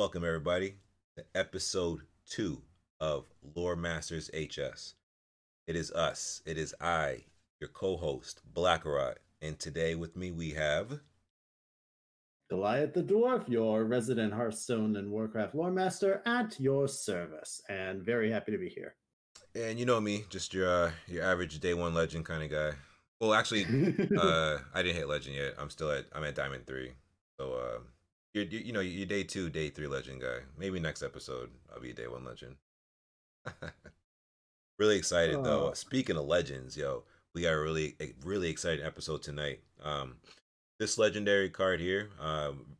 Welcome, everybody, to episode two of Lore Masters HS. It is us, it is I, your co host, Blackarot. And today with me we have. Goliath the Dwarf, your resident Hearthstone and Warcraft lore master at your service, and very happy to be here. And you know me, just your uh, your average day one legend kind of guy. Well, actually, uh, I didn't hit legend yet. I'm still at I'm at diamond three. So uh, you're, you you know you're day two, day three legend guy. Maybe next episode I'll be a day one legend. really excited though. Oh. Speaking of legends, yo, we got a really a really exciting episode tonight. Um, this legendary card here um,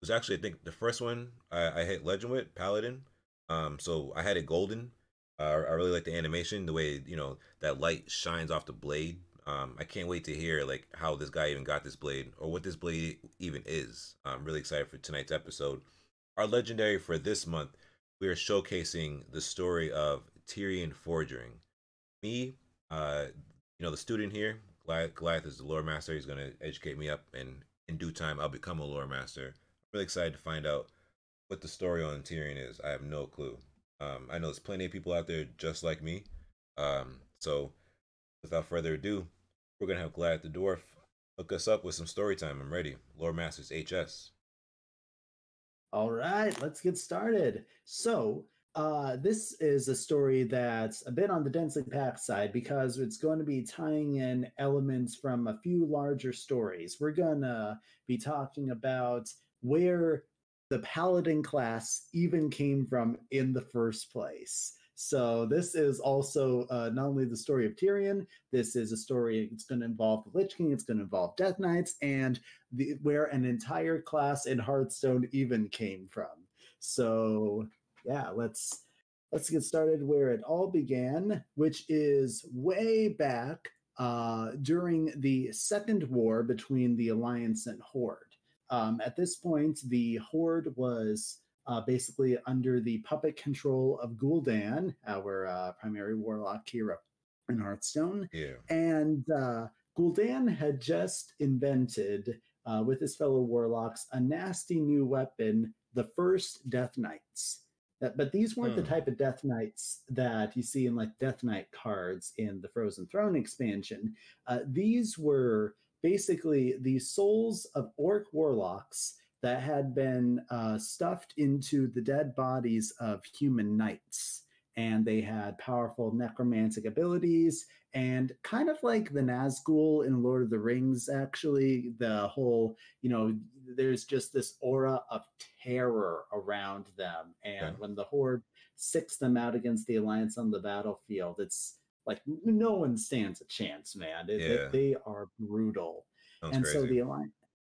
was actually I think the first one I, I hit legend with Paladin. Um, so I had it golden. Uh, I really like the animation, the way you know that light shines off the blade. Um, I can't wait to hear like how this guy even got this blade or what this blade even is. I'm really excited for tonight's episode. Our legendary for this month, we are showcasing the story of Tirion Fordring. Me, uh, you know, the student here, Goliath, Goliath is the lore master. He's going to educate me up, and in due time, I'll become a lore master. I'm really excited to find out what the story on Tirion is. I have no clue. Um, I know there's plenty of people out there just like me. Um, so, without further ado, we're gonna have Glad the Dwarf hook us up with some story time. I'm ready. Lore Masters HS. All right, let's get started. So, uh, this is a story that's a bit on the densely packed side because it's going to be tying in elements from a few larger stories. We're going to be talking about where the paladin class even came from in the first place. So, this is also uh, not only the story of Tirion, this is a story, it's going to involve the Lich King, it's going to involve Death Knights, and the, where an entire class in Hearthstone even came from. So yeah, let's let's get started where it all began, which is way back uh, during the second war between the Alliance and Horde. Um, at this point, the Horde was uh, basically under the puppet control of Gul'dan, our uh, primary warlock hero in Hearthstone. Yeah. And uh, Gul'dan had just invented, uh, with his fellow warlocks, a nasty new weapon, the first Death Knights. That, but these weren't the Hmm. type of Death Knights that you see in like Death Knight cards in the Frozen Throne expansion. Uh, these were basically the souls of orc warlocks that had been uh, stuffed into the dead bodies of human knights. And they had powerful necromantic abilities and kind of like the Nazgul in Lord of the Rings, actually, the whole, you know, there's just this aura of terror around them. And Okay. when the Horde sicks them out against the Alliance on the battlefield, it's like no one stands a chance, man. It- it- they are brutal Sounds and crazy. so the alliance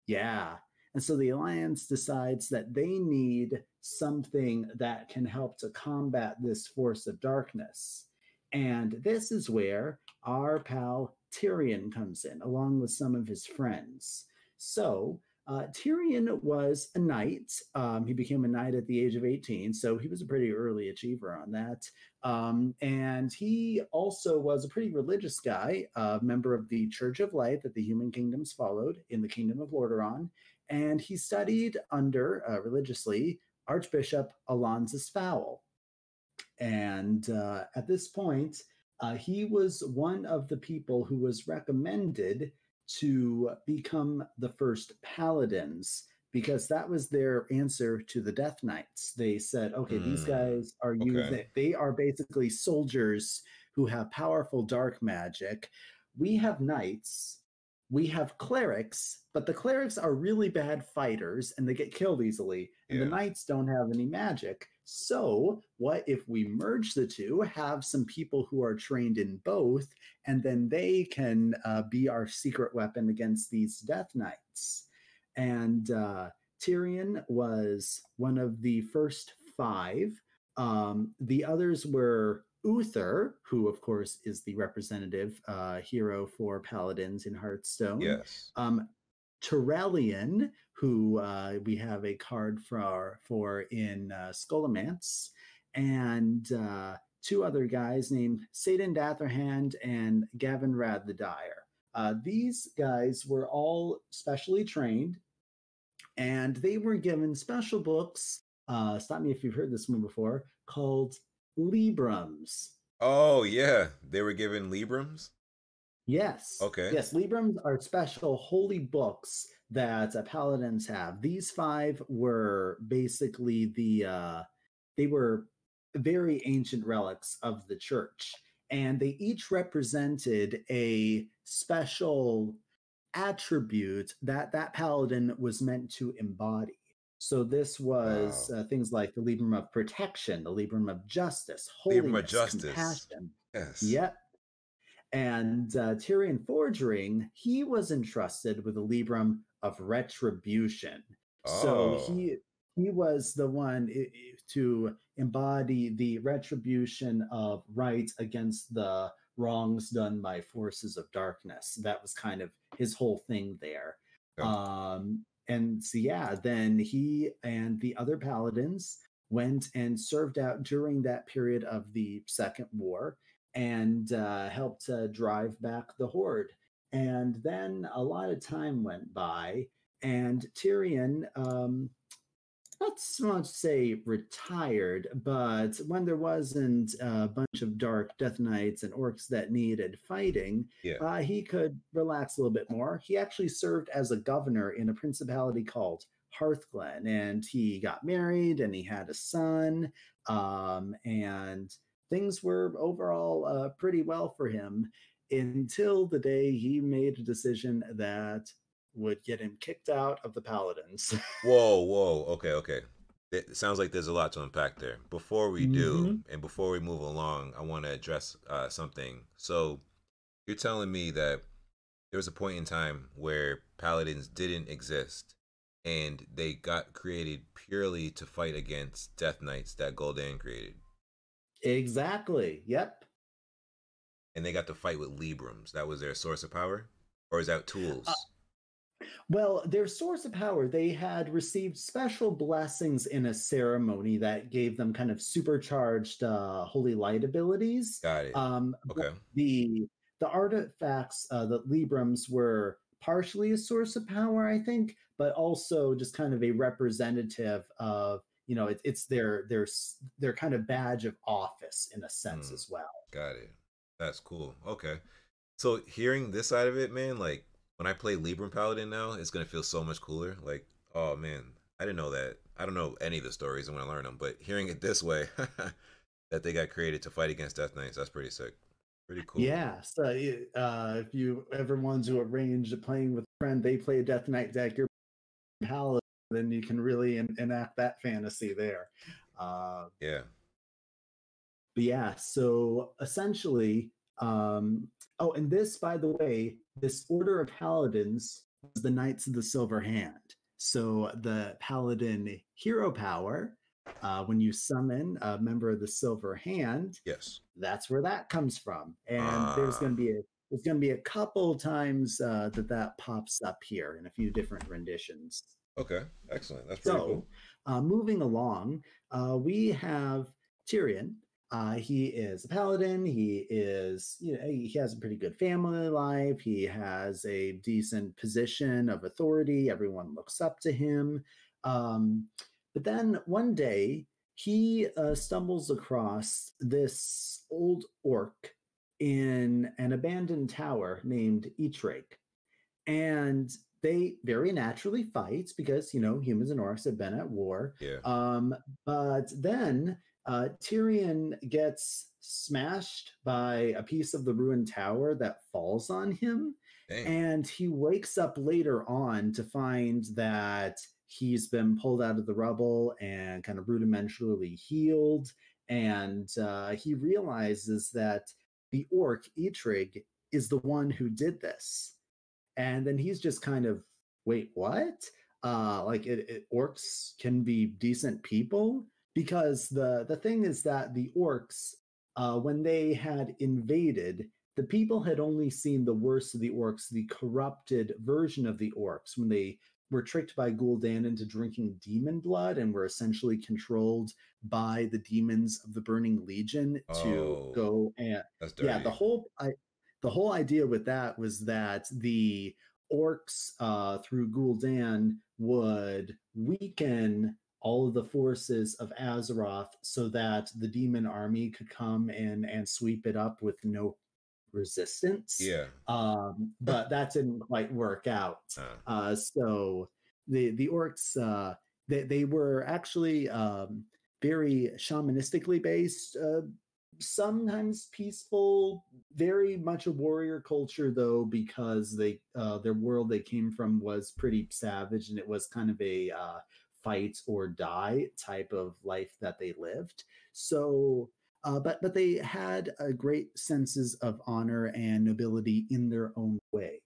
yeah and so the alliance decides that they need something that can help to combat this force of darkness and this is where our pal tirion comes in along with some of his friends so uh, Tirion was a knight. Um, he became a knight at the age of 18, so he was a pretty early achiever on that. Um, and he also was a pretty religious guy, a member of the Church of Light that the human kingdoms followed in the kingdom of Lordaeron. And he studied under, uh, religiously, Archbishop Alonsus Faol. And uh, at this point, uh, he was one of the people who was recommended to become the first paladins because that was their answer to the Death Knights. They said, okay, these Mm, guys are using, okay. they are basically soldiers who have powerful dark magic. We have knights, we have clerics, but the clerics are really bad fighters and they get killed easily, and the knights don't have any magic. So, what if we merge the two, have some people who are trained in both, and then they can uh, be our secret weapon against these Death Knights? And uh, Tirion was one of the first five. Um, the others were Uther, who, of course, is the representative uh, hero for paladins in Hearthstone. Yes. Um, Turalyon, who uh, we have a card for for in uh, Scholomance, and uh, two other guys named Saidan Datherhand and Gavinrad the Dire. Uh, these guys were all specially trained, and they were given special books uh, stop me if you've heard this one before, called Librams. Oh yeah, they were given Librams. Yes. Okay. Yes, Librams are special holy books that uh, paladins have. These five were basically the uh, they were very ancient relics of the church, and they each represented a special attribute that that paladin was meant to embody. So this was Wow. uh, things like the Libram of protection, the Libram of justice, Libram of justice. compassion. Yes. Yep. And uh, Tirion Fordring, he was entrusted with the Libram of retribution. Oh. So he he was the one to embody the retribution of right against the wrongs done by forces of darkness. That was kind of his whole thing there. Um, and so yeah, then he and the other paladins went and served out during that period of the Second War and uh, helped uh, drive back the horde. And then a lot of time went by, and Tirion, um, not so much say retired, but when there wasn't a bunch of dark Death Knights and orcs that needed fighting, Yeah. uh, he could relax a little bit more. He actually served as a governor in a principality called Hearthglen, and he got married and he had a son, um, and things were overall uh, pretty well for him until the day he made a decision that would get him kicked out of the Paladins. Whoa, whoa. Okay, okay. It sounds like there's a lot to unpack there. Before we do, and before we move along, I want to address uh, something. So, you're telling me that there was a point in time where paladins didn't exist, and they got created purely to fight against Death Knights that Gul'dan created, exactly. Yep. and they got to fight with Librams. That was their source of power, or is that tools? Uh, Well, their source of power, they had received special blessings in a ceremony that gave them kind of supercharged uh, holy light abilities. got it. Um, okay. the the artifacts, uh, the Librams were partially a source of power, I think, but also just kind of a representative of you know it, it's their their their kind of badge of office in a sense Hmm. as well. Got it. That's cool. Okay. So hearing this side of it, man, like when I play Libram Paladin now, it's gonna feel so much cooler. Like, oh man, I didn't know that. I don't know any of the stories. I'm gonna learn them, but hearing it this way, that they got created to fight against Death Knights, that's pretty sick. Pretty cool. Yeah, so uh, if you ever want to arrange playing with a friend, they play a Death Knight deck, you're paladin, then you can really en- enact that fantasy there. Uh, Yeah. but yeah, so essentially, um, oh, and this, by the way, this order of paladins was the Knights of the Silver Hand. So the paladin hero power, uh, when you summon a member of the Silver Hand, Yes. that's where that comes from. And there's Ah. going to be a there's going to be a couple times uh, that that pops up here in a few different renditions. Okay. Excellent. That's pretty So, cool. uh, moving along, uh, we have Tirion. Uh, he is a paladin. He is, you know, he has a pretty good family life. He has a decent position of authority. Everyone looks up to him. Um, but then one day, he uh, stumbles across this old orc in an abandoned tower named Eitrigg. And they very naturally fight because, you know, humans and orcs have been at war. Yeah. Um, but then uh, Tirion gets smashed by a piece of the ruined tower that falls on him. Dang. And he wakes up later on to find that he's been pulled out of the rubble and kind of rudimentarily healed. And uh, he realizes that the orc, Eitrigg, is the one who did this. And then he's just kind of, wait, what? Uh, like it, it, orcs can be decent people because the the thing is that the orcs, uh, when they had invaded, the people had only seen the worst of the orcs, the corrupted version of the orcs, when they were tricked by Gul'dan into drinking demon blood and were essentially controlled by the demons of the Burning Legion to Oh. go and yeah the whole I, the whole idea with that was that the orcs uh, through Gul'dan would weaken all of the forces of Azeroth so that the demon army could come in and sweep it up with no resistance. Yeah. Um, but that didn't quite work out. Uh, Uh, so the the orcs uh, they they were actually um, very shamanistically based. Uh, sometimes peaceful, very much a warrior culture though, because they uh, their world they came from was pretty savage, and it was kind of a uh, fight or die type of life that they lived. So. Uh, but but they had a great senses of honor and nobility in their own way.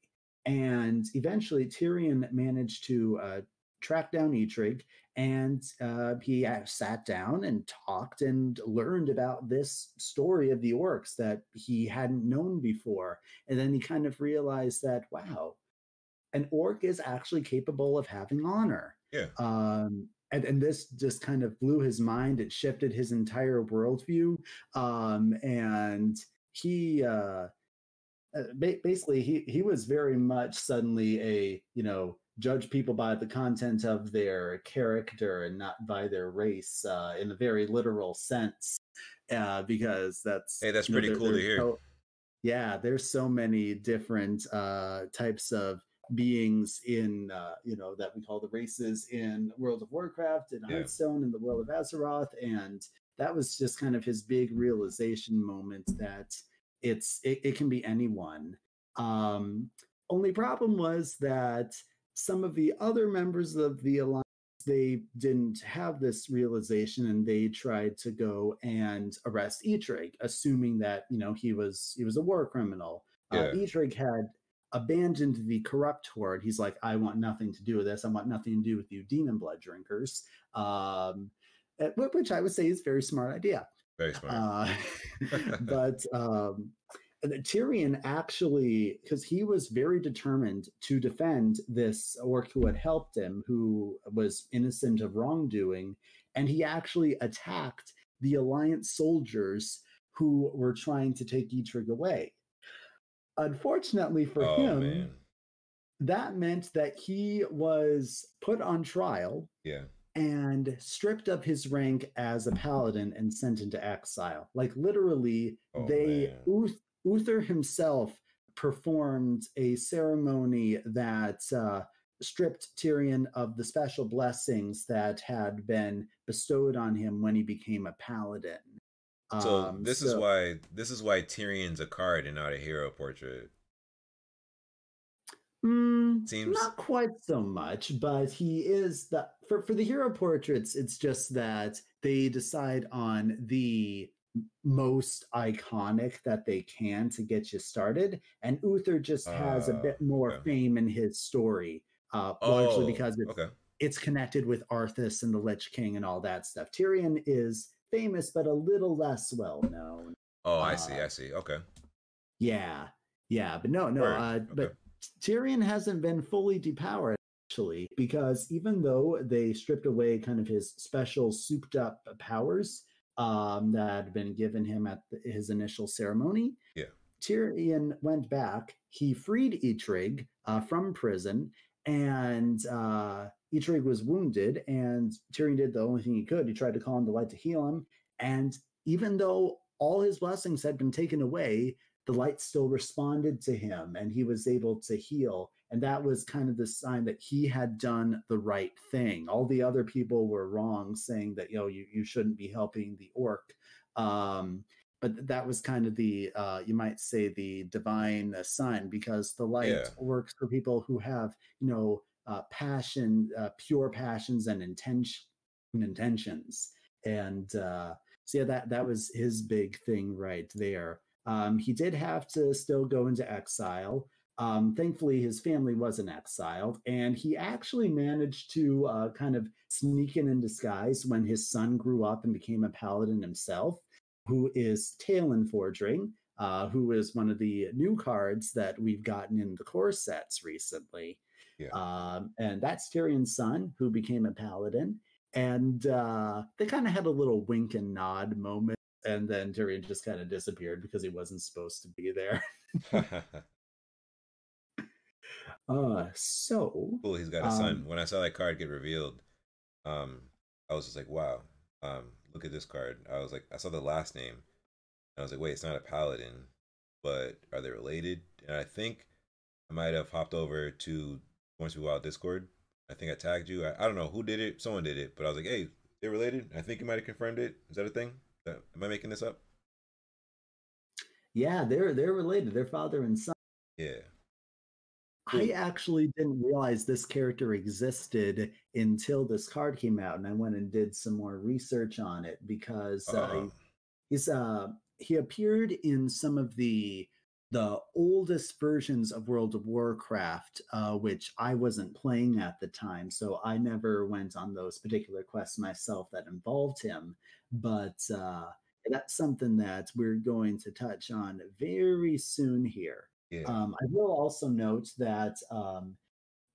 And eventually, Tirion managed to uh, track down Eitrigg, and uh, he uh, sat down and talked and learned about this story of the orcs that he hadn't known before. And then he kind of realized that, wow, an orc is actually capable of having honor. Yeah. Um, and, and this just kind of blew his mind. It shifted his entire worldview. Um, and he, uh, uh, basically he he was very much suddenly a you know judge people by the content of their character and not by their race uh, in a very literal sense uh, because that's Hey, that's you know, pretty there- cool to hear. so- yeah there's so many different uh, types of beings in uh, you know that we call the races in World of Warcraft and Yeah. Hearthstone and the world of Azeroth and that was just kind of his big realization moment that it's it, it can be anyone um only problem was that some of the other members of the alliance they didn't have this realization and they tried to go and arrest Eitrigg, assuming that you know he was he was a war criminal. Uh, Yeah. Eitrigg had abandoned the corrupt horde. He's like, I want nothing to do with this. I want nothing to do with you, demon blood drinkers. Um, eh, which I would say is a very smart idea. Very smart. Uh, but um, Tirion actually, because he was very determined to defend this orc who had helped him, who was innocent of wrongdoing, and he actually attacked the alliance soldiers who were trying to take Eitrigg away. Unfortunately for oh him, man. that meant that he was put on trial Yeah. and stripped of his rank as a paladin and sent into exile. Like literally, Oh, they. Uth- Uther himself performed a ceremony that uh, stripped Tirion of the special blessings that had been bestowed on him when he became a paladin. So Um, this is why this is why Tirion's a card and not a hero portrait. Mm, Seems- not quite so much, but he is the for for the hero portraits. It's just that they decide on the most iconic that they can to get you started, and Uther just has a Ah, bit more okay. fame in his story, uh, largely Oh, because it's, okay. it's connected with Arthas and the Lich King and all that stuff. Tirion is famous, but a little less well known. Oh, I see. uh, I see. Okay. Yeah, yeah, but no, no. Word, Uh, okay. But Tirion hasn't been fully depowered actually, because even though they stripped away kind of his special souped-up powers um, that had been given him at the, his initial ceremony, Yeah. Tirion went back. He freed Eitrigg uh, from prison, and uh, Eitrigg was wounded, and Tirion did the only thing he could. He tried to call on the light to heal him, and even though all his blessings had been taken away, the light still responded to him and he was able to heal. And that was kind of the sign that he had done the right thing. All the other people were wrong, saying that, you know, you, you shouldn't be helping the orc. Um, but that was kind of the, uh, you might say, the divine uh, sign because the light Yeah. works for people who have, you know, uh, passion, uh, pure passions and intention, intentions. And uh, so yeah, that that was his big thing right there. Um, he did have to still go into exile. Um, thankfully, his family wasn't exiled, and he actually managed to uh, kind of sneak in in disguise when his son grew up and became a paladin himself, who is Taelan Fordring, uh, who is one of the new cards that we've gotten in the core sets recently. Yeah. Um, and that's Tirion's son, who became a paladin. And uh, they kind of had a little wink and nod moment and then Tirion just kind of disappeared because he wasn't supposed to be there. Uh, so cool. He's got a son. When I saw that card get revealed, um, I was just like, wow, um, look at this card. I was like, I saw the last name. I was like, wait, it's not a paladin, but are they related? And I think I might have hopped over to Once We Wild Discord. I think I tagged you. I, I don't know who did it. Someone did it, but I was like, hey, they're related. I think you might have confirmed it. Is that a thing? Uh, am I making this up? Yeah, they're they're related. They're father and son. Yeah. I actually didn't realize this character existed until this card came out, and I went and did some more research on it because uh, Uh, he's uh he appeared in some of the the oldest versions of World of Warcraft, uh, which I wasn't playing at the time, so I never went on those particular quests myself that involved him. But uh, that's something that we're going to touch on very soon here. Yeah. Um, I will also note that um,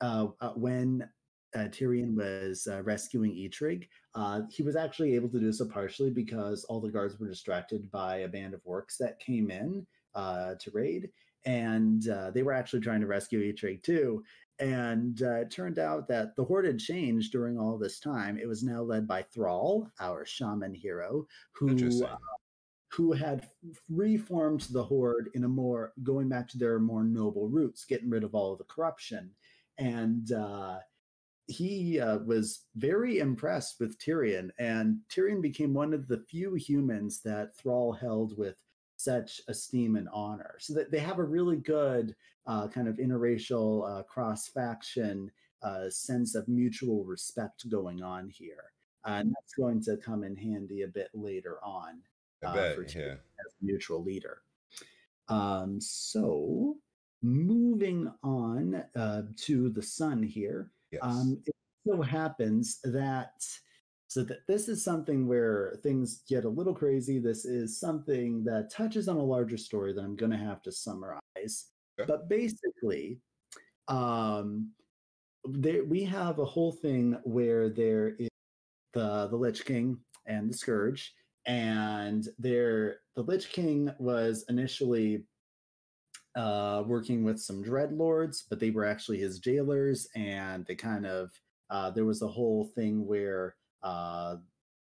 uh, uh, when uh, Tirion was uh, rescuing Eitrigg, uh, he was actually able to do so partially because all the guards were distracted by a band of orcs that came in uh, to raid, and uh, they were actually trying to rescue Eitrigg too. And uh, it turned out that the horde had changed during all this time. It was now led by Thrall, our shaman hero, who. Who had reformed the horde in a more going back to their more noble roots, getting rid of all of the corruption, and uh, he uh, was very impressed with Tirion, and Tirion became one of the few humans that Thrall held with such esteem and honor. So that they have a really good uh, kind of interracial, uh, cross faction uh, sense of mutual respect going on here. and that's going to come in handy a bit later on uh, bet. for yeah. As a neutral leader. Um, so moving on uh, to the sun here. Yes. Um, it so happens that so that this is something where things get a little crazy. This is something that touches on a larger story that I'm going to have to summarize. Okay. But basically, um, there we have a whole thing where there is the the Lich King and the Scourge, and there the Lich King was initially uh, working with some dreadlords, but they were actually his jailers, and they kind of uh, there was a whole thing where uh,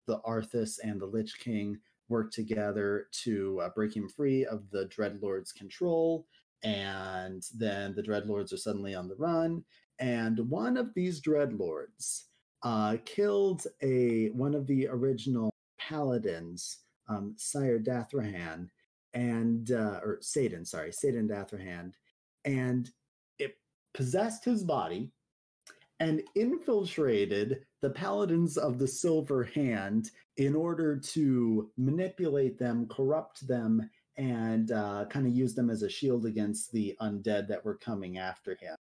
the Arthas and the Lich King worked together to uh, break him free of the dreadlords' control, and then the dreadlords are suddenly on the run, and one of these dreadlords uh, killed a one of the original paladins, um, Sire Dathrahan, and uh, or Saidan, sorry, Saidan Dathrahan, and it possessed his body and infiltrated the paladins of the Silver Hand in order to manipulate them, corrupt them, and uh, kind of use them as a shield against the undead that were coming after him.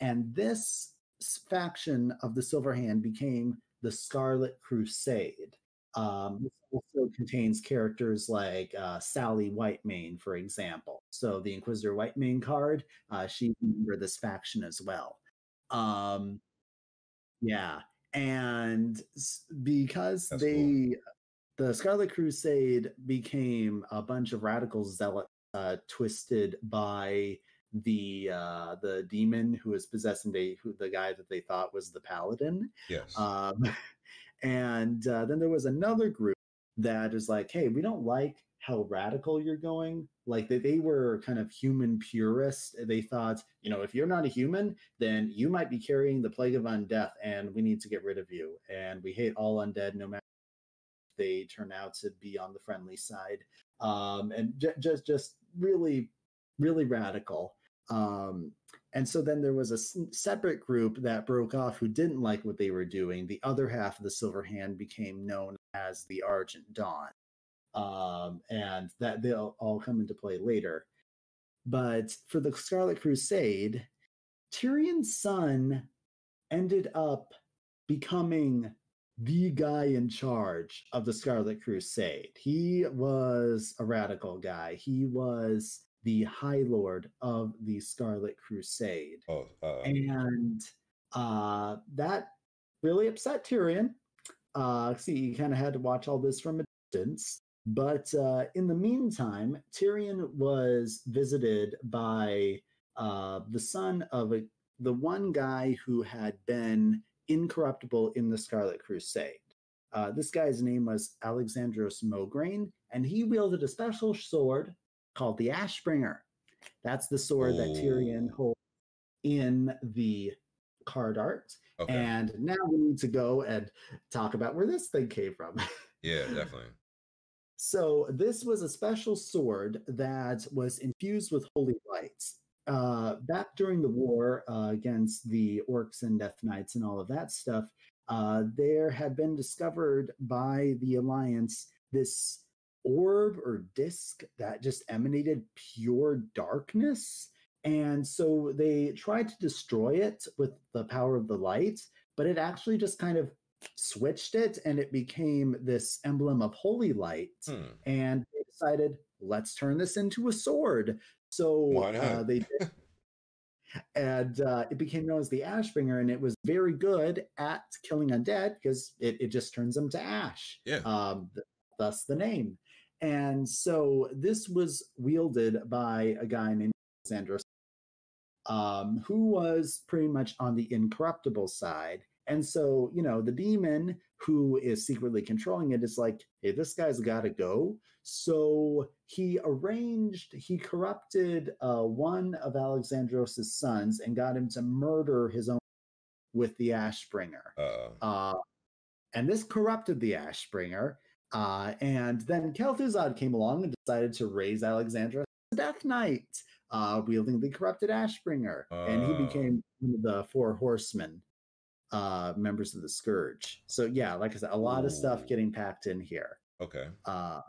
And this faction of the Silver Hand became the Scarlet Crusade. Um, this also contains characters like uh, Sally Whitemane, for example. So the Inquisitor Whitemane card, uh, she's a member of this faction as well. Um, yeah, and because That's cool. they, the Scarlet Crusade became a bunch of radical zealots uh, twisted by the uh, the demon who was possessing the who, the guy that they thought was the paladin. yes. Um, and uh, then there was another group that is like, hey, we don't like how radical you're going. Like they, they were kind of human purists. They thought, you know, if you're not a human, then you might be carrying the plague of undeath, and we need to get rid of you. And we hate all undead, no matter if they turn out to be on the friendly side. Um, and j- just just really, really radical. Um, and so then there was a separate group that broke off who didn't like what they were doing. The other half of the Silver Hand became known as the Argent Dawn. Um, and that they'll all come into play later. But for the Scarlet Crusade, Tirion's son ended up becoming the guy in charge of the Scarlet Crusade. He was a radical guy. He was the High Lord of the Scarlet Crusade. oh, uh, And uh, that really upset Tirion. Uh, see, he kind of had to watch all this from a distance. But uh, in the meantime, Tirion was visited by uh, the son of a, the one guy who had been incorruptible in the Scarlet Crusade. Uh, this guy's name was Alexandros Mograine, and he wielded a special sword called the Ashbringer. That's the sword that Tirion Oh. holds in the card art. Okay. And now we need to go and talk about where this thing came from. yeah, definitely. So this was a special sword that was infused with holy lights. Uh, back during the war uh, against the orcs and death knights and all of that stuff, uh, there had been discovered by the alliance this orb or disc that just emanated pure darkness. And so they tried to destroy it with the power of the light, but it actually just kind of switched it and it became this emblem of holy light Hmm. and they decided let's turn this into a sword so uh, they did and uh, it became known as the ashbringer and it was very good at killing undead because it, it just turns them to ash Yeah. um, th- thus the name and so this was wielded by a guy named Alexandros um, who was pretty much on the incorruptible side. And so, you know, the demon who is secretly controlling it is like, hey, this guy's got to go. So he arranged, he corrupted uh, one of Alexandros' sons and got him to murder his own with the Ashbringer. Uh, and this corrupted the Ashbringer. Uh, and then Kel'Thuzad came along and decided to raise Alexandra as Death Knight, uh, wielding the corrupted Ashbringer. And he Oh. became one of the four horsemen, uh, members of the Scourge. So, yeah, like I said, a lot of stuff getting packed in here. okay. Uh,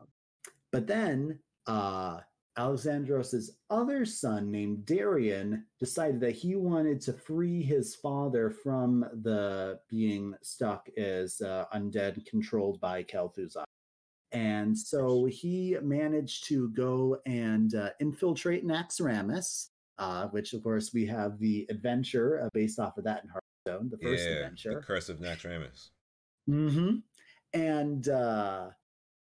but then uh, Alexandros's other son, named Darion, decided that he wanted to free his father from the being stuck as uh, undead controlled by Kel'Thuzad. And so he managed to go and uh, infiltrate Naxxramas, uh, which, of course, we have the adventure uh, based off of that in Hearthstone, the first yeah, adventure. the Curse of Naxxramas. hmm And uh,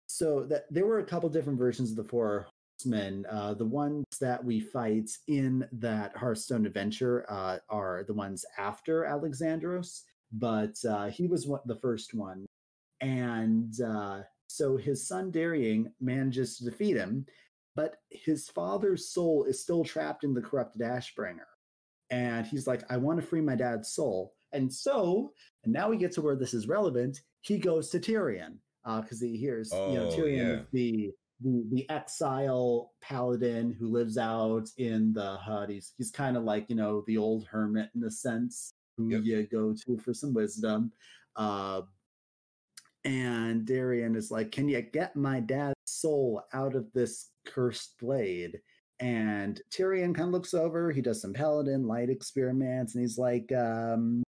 so that there were a couple different versions of the Four Horsemen. Uh, the ones that we fight in that Hearthstone adventure uh, are the ones after Alexandros, but uh, he was one, the first one. And uh, so his son Darion manages to defeat him, but his father's soul is still trapped in the corrupted Ashbringer. And he's like, I want to free my dad's soul. And so, and now we get to where this is relevant. He goes to Tirion because he hears, you know, Oh, Tirion yeah. is the, the the exile paladin who lives out in the hut. He's he's kind of like you know the old hermit in a sense who Yep. you go to for some wisdom. Uh, and Darion is like, "Can you get my dad's soul out of this cursed blade?" And Tirion kind of looks over. He does some paladin light experiments, and he's like, um,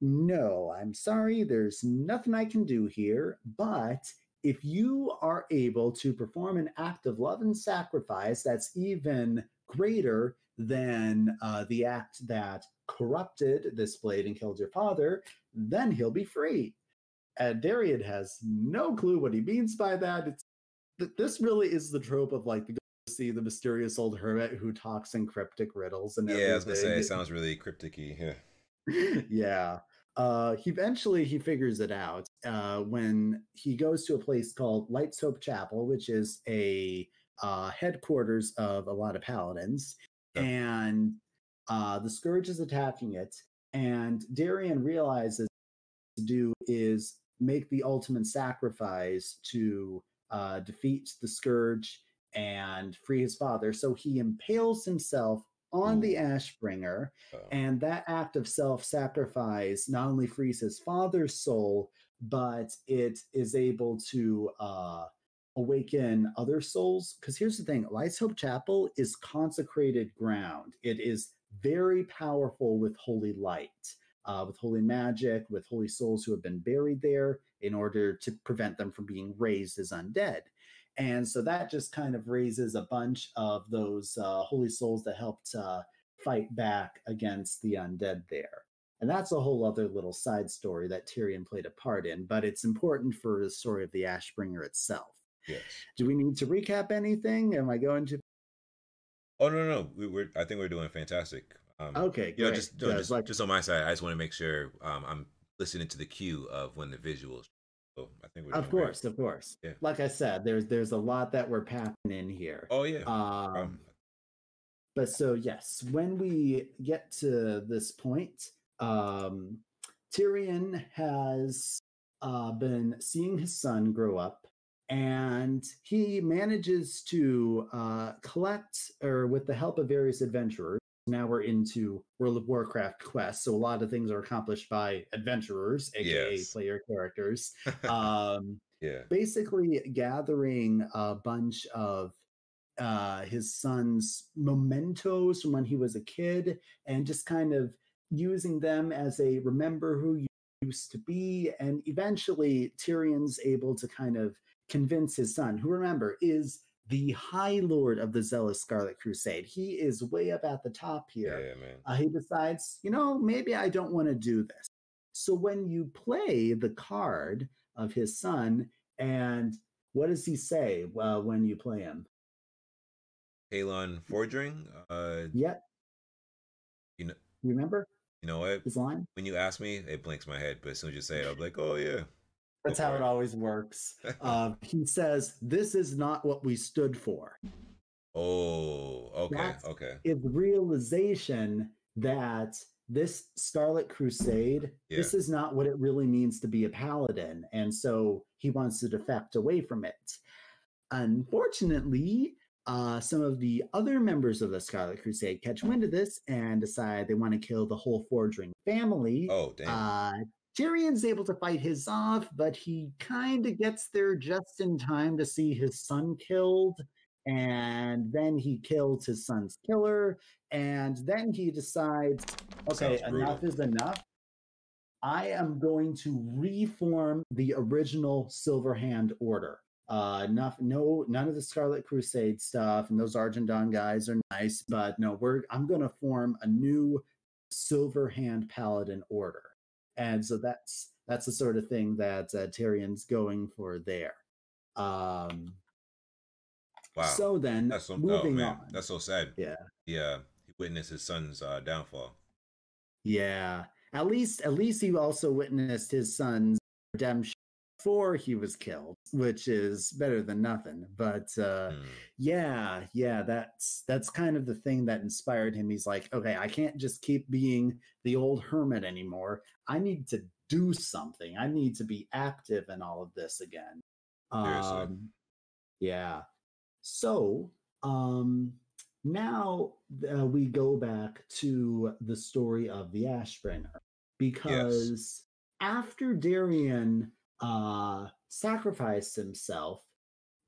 "No, I'm sorry. There's nothing I can do here. But if you are able to perform an act of love and sacrifice that's even greater than uh, the act that corrupted this blade and killed your father, then he'll be free." And Darion has no clue what he means by that. It's th- this really is the trope of like the go see the mysterious old hermit who talks in cryptic riddles and Yeah, I was gonna say it sounds really cryptic-y. Yeah. yeah. Uh, he eventually he figures it out uh, when he goes to a place called Light's Hope Chapel, which is a uh, headquarters of a lot of paladins, Yeah. and uh, the scourge is attacking it. And Darion realizes to do is make the ultimate sacrifice to uh, defeat the scourge and free his father. So he impales himself on the Ooh. Ashbringer, Uh, and that act of self sacrifice not only frees his father's soul, but it is able to uh, awaken other souls. Because here's the thing Lights Hope Chapel is consecrated ground, it is very powerful with holy light. Uh, with holy magic, with holy souls who have been buried there, in order to prevent them from being raised as undead. And so that just kind of raises a bunch of those uh, holy souls that helped uh, fight back against the undead there. And that's a whole other little side story that Tirion played a part in, but it's important for the story of the Ashbringer itself. yes. Do we need to recap anything? Am I going to? Oh no, no, no. We, we're. I think we're doing fantastic. Um, Okay, you know, great. just Yeah, just, like- just on my side, I just want to make sure um, I'm listening to the cue of when the visuals. So I think we're Of doing great. course, of course. Yeah. Like I said, there's there's a lot that we're packing in here. Oh yeah. Um, Um, but so yes, when we get to this point, um, Tirion has uh, been seeing his son grow up, and he manages to uh, collect, or with the help of various adventurers. Now we're into World of Warcraft quests, so a lot of things are accomplished by adventurers, aka Yes. player characters. Um, yeah. basically gathering a bunch of uh his son's mementos from when he was a kid and just kind of using them as a remember who you used to be and eventually Tirion's able to kind of convince his son who remember is the high lord of the zealous scarlet crusade he is way up at the top here Yeah, man. uh, he decides, you know, maybe I don't want to do this. So when you play the card of his son, and what does he say uh, when you play him? Taelan Fordring. Uh, Yep. You know- You remember you know what? his line? When you ask me, it blinks my head. But as soon as you say it, I'll be like, oh yeah. That's how it always works. Uh, he says, "This is not what we stood for." Oh, okay, That's- okay. Is realization that this Scarlet Crusade, this is not what it really means to be a paladin, and so he wants to defect away from it. Unfortunately, uh, some of the other members of the Scarlet Crusade catch wind of this and decide they want to kill the whole Fordring family. Oh, damn. Uh, Tirion's able to fight his off, but he kind of gets there just in time to see his son killed. And then he kills his son's killer. And then he decides, okay, enough is enough. I am going to reform the original Silverhand Order. Uh, enough, no, none of the Scarlet Crusade stuff, and those Argent Dawn guys are nice, but no, we're I'm going to form a new Silver Silverhand Paladin Order, and so that's that's the sort of thing that uh, Tirion's going for there. Um, wow. So then, that's so. Oh moving man, on. that's so sad. Yeah. Yeah. He witnessed his son's uh, downfall. Yeah. At least at least he also witnessed his son's redemption before he was killed, which is better than nothing. But uh Hmm. yeah, yeah, that's that's kind of the thing that inspired him. He's like, okay, I can't just keep being the old hermit anymore. I need to do something. I need to be active in all of this again. Um yeah. So, um now uh, we go back to the story of the Ashbringer because after Darion uh, sacrificed himself,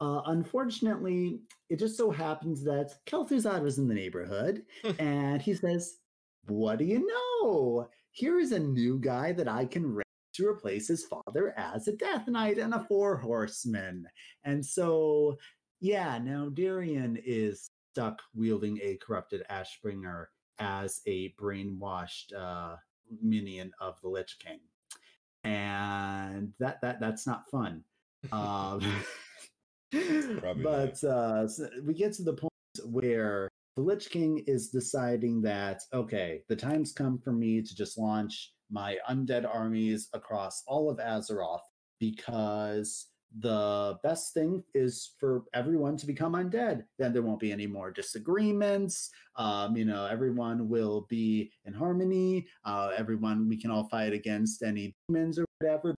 uh, unfortunately, it just so happens that Kel'Thuzad was in the neighborhood, and he says, "What do you know? Here is a new guy that I can raise to replace his father as a Death Knight and a Four Horseman." And so, yeah, now Darion is stuck wielding a corrupted Ashbringer as a brainwashed uh, minion of the Lich King, and that that that's not fun. Um, but uh, so we get to the point where the Lich King is deciding that okay, the time's come for me to just launch my undead armies across all of Azeroth because the best thing is for everyone to become undead. Then there won't be any more disagreements. Um, you know, everyone will be in harmony. Uh, everyone, we can all fight against any demons or whatever.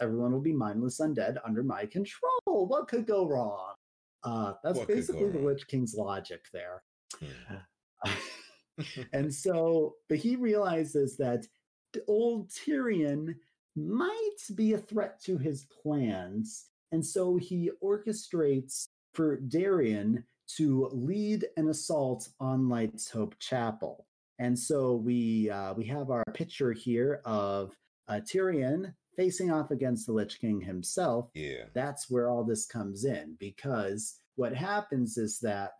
Everyone will be mindless undead under my control. What could go wrong? Uh, that's What basically the Witch King's logic there. Hmm. and so, but he realizes that old Tirion might be a threat to his plans. And so he orchestrates for Darion to lead an assault on Light's Hope Chapel. And so we uh, we have our picture here of uh, Tirion facing off against the Lich King himself yeah. that's where all this comes in because what happens is that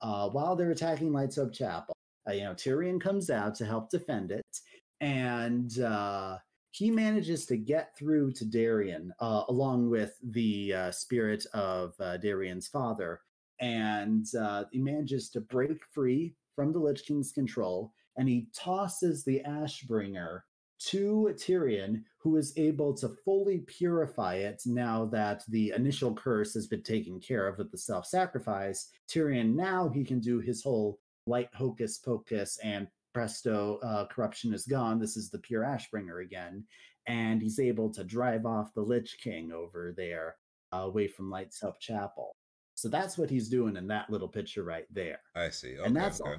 uh, while they're attacking Lights Hope Chapel, uh, you know, Tirion comes out to help defend it, and uh, he manages to get through to Darion uh, along with the uh, spirit of uh, Darion's father, and uh, he manages to break free from the Lich King's control, and he tosses the Ashbringer to Tirion, who is able to fully purify it now that the initial curse has been taken care of with the self sacrifice. Tirion now he can do his whole light hocus pocus and presto, uh, corruption is gone. This is the pure Ashbringer again. And he's able to drive off the Lich King over there uh, away from Light's Hope Chapel. So that's what he's doing in that little picture right there. I see. Okay, and that's okay. all,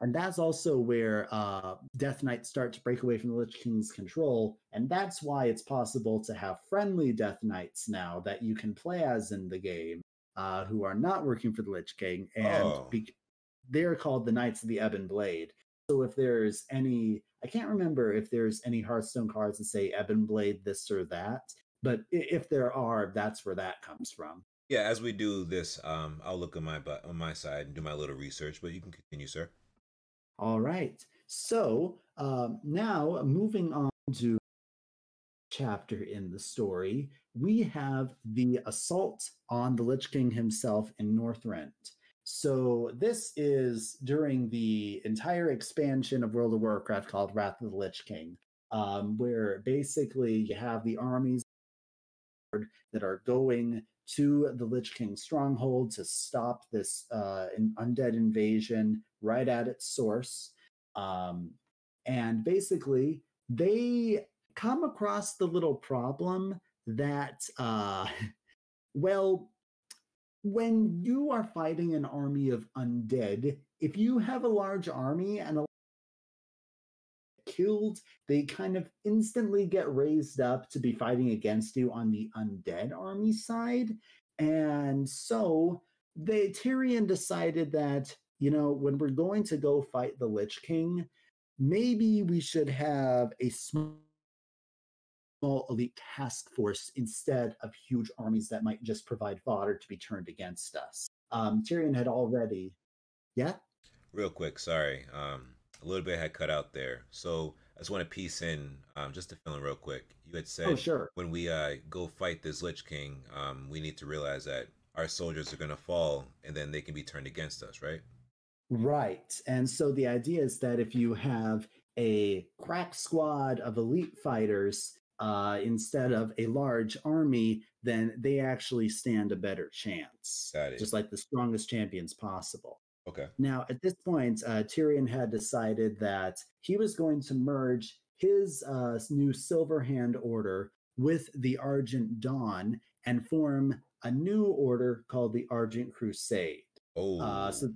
and that's also where uh, Death Knights start to break away from the Lich King's control, and that's why it's possible to have friendly Death Knights now that you can play as in the game, uh, who are not working for the Lich King, and Oh. be- they're called the Knights of the Ebon Blade. So if there's any, I can't remember if there's any Hearthstone cards that say Ebon Blade this or that, but if there are, that's where that comes from. Yeah, as we do this, um, I'll look on my on my side and do my little research. But you can continue, sir. All right. So um, now moving on to chapter in the story, we have the assault on the Lich King himself in Northrend. So this is during the entire expansion of World of Warcraft called Wrath of the Lich King, um, where basically you have the armies that are going to the Lich King stronghold to stop this uh, undead invasion right at its source. Um, and basically, they come across the little problem that, uh, well, when you are fighting an army of undead, if you have a large army and a killed, they kind of instantly get raised up to be fighting against you on the undead army side. And so they Tirion decided that, you know, when we're going to go fight the Lich King, maybe we should have a small elite task force instead of huge armies that might just provide fodder to be turned against us. Um, Tirion had already, yeah, Real quick, sorry. Um, a little bit had cut out there. So I just want to piece in, um, just to fill in real quick. You had said oh sure, when we uh go fight this Lich King, um, we need to realize that our soldiers are gonna fall, and then they can be turned against us, right? Right. And so the idea is that if you have a crack squad of elite fighters uh, instead of a large army, then they actually stand a better chance. Just like the strongest champions possible. Okay. Now, at this point, uh, Tirion had decided that he was going to merge his uh, new Silver Hand Order with the Argent Dawn and form a new order called the Argent Crusade. Oh, Uh, so,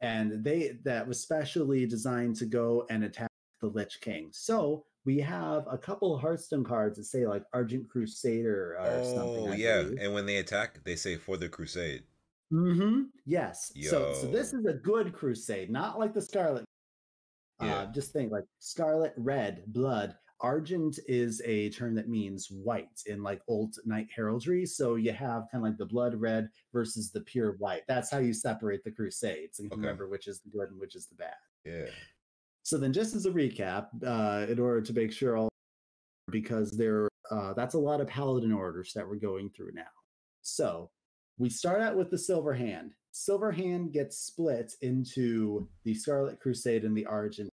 and they that was specially designed to go and attack the Lich King. So we have a couple Hearthstone cards that say like Argent Crusader or something. oh yeah. And when they attack, they say for the crusade. Mm-hmm. Yes. So so this is a good crusade, not like the Scarlet. Yeah. Uh, just think like Scarlet, Red, Blood. Argent is a term that means white in like old knight heraldry. So you have kind of like the blood red versus the pure white. That's how you separate the crusades and Okay. remember which is the good and which is the bad. Yeah. So then, just as a recap, uh, in order to make sure all, because there, uh, that's a lot of paladin orders that we're going through now. So we start out with the Silver Hand. Silver Hand gets split into the Scarlet Crusade and the Argent.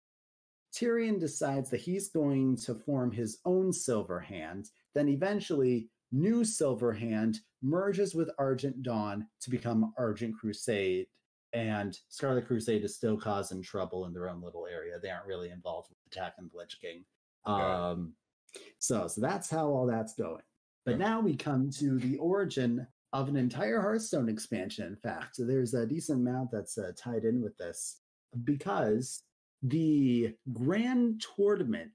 Tirion decides that he's going to form his own Silver Hand. Then eventually, New Silver Hand merges with Argent Dawn to become Argent Crusade and Scarlet Crusade is still causing trouble in their own little area. They aren't really involved with attacking the Lich King. Um, so, so that's how all that's going. But now we come to the origin of an entire Hearthstone expansion. In fact, so there's a decent amount that's uh, tied in with this because the Grand Tournament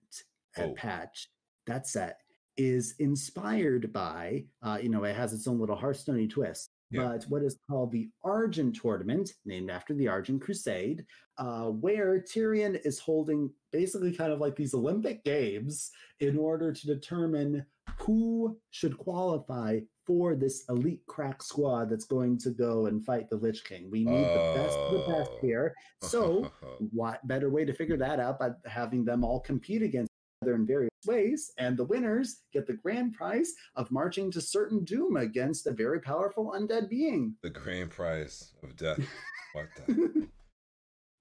Oh. patch that set is inspired by, uh, you know, it has its own little Hearthstone twist Yeah. but what is called the Argent Tournament, named after the Argent Crusade, uh, where Tirion is holding basically kind of like these Olympic Games in order to determine who should qualify for this elite crack squad that's going to go and fight the Lich King. We need the best of the best Oh. here. So, what better way to figure that out by having them all compete against each other in various ways and the winners get the grand prize of marching to certain doom against a very powerful undead being the grand prize of death. What the?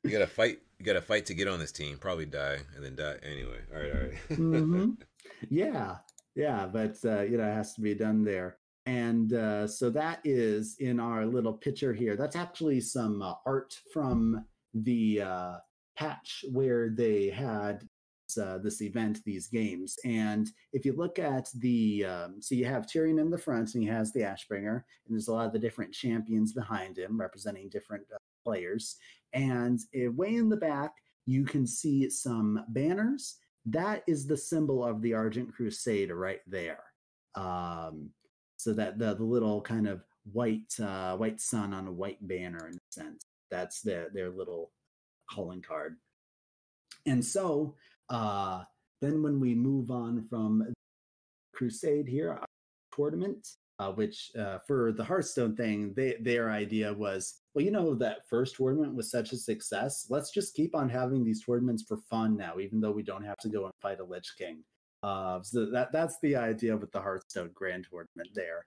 You gotta fight you got to fight to get on this team. Probably die and then die anyway. All right, all right. mm-hmm. Yeah, yeah, but uh, you know, it has to be done there. And uh, so that is in our little picture here. That's actually some uh, art from the uh, patch where they had uh, this event, these games. And if you look at the, um, so you have Tirion in the front and he has the Ashbringer, and there's a lot of the different champions behind him representing different uh, players. And uh, way in the back, you can see some banners. That is the symbol of the Argent Crusade right there. Um, so that the, the little kind of white uh, white sun on a white banner in a sense. That's their their little calling card. And so uh, then when we move on from Crusade here, tournament, uh, which uh, for the Hearthstone thing, they, their idea was, well, you know, that first tournament was such a success. Let's just keep on having these tournaments for fun now, even though we don't have to go and fight a Lich King. Uh, so that that's the idea with the Hearthstone Grand Tournament there.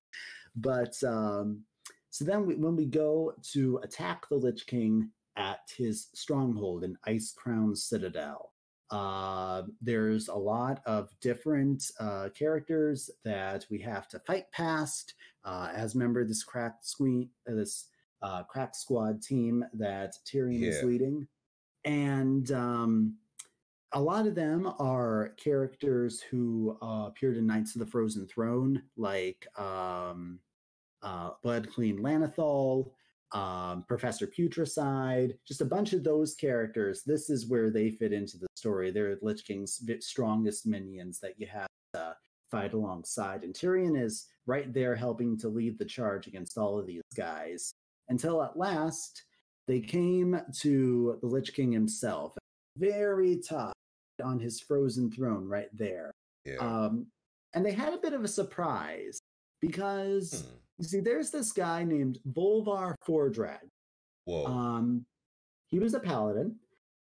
But um, so then we, when we go to attack the Lich King at his stronghold in Icecrown Citadel, uh, there's a lot of different uh, characters that we have to fight past uh, as member of this crack squeen, uh, this uh, crack squad team that Tirion yeah. is leading, and um, a lot of them are characters who uh, appeared in Knights of the Frozen Throne, like um, Blood Queen Lana'thel, um, Professor Putricide, just a bunch of those characters. This is where they fit into the story. They're Lich King's strongest minions that you have to fight alongside. And Tirion is right there helping to lead the charge against all of these guys until at last they came to the Lich King himself, very top on his frozen throne right there. Yeah. Um, and they had a bit of a surprise because. Hmm you see, there's this guy named Bolvar Fordragon. Whoa. Um, he was a paladin.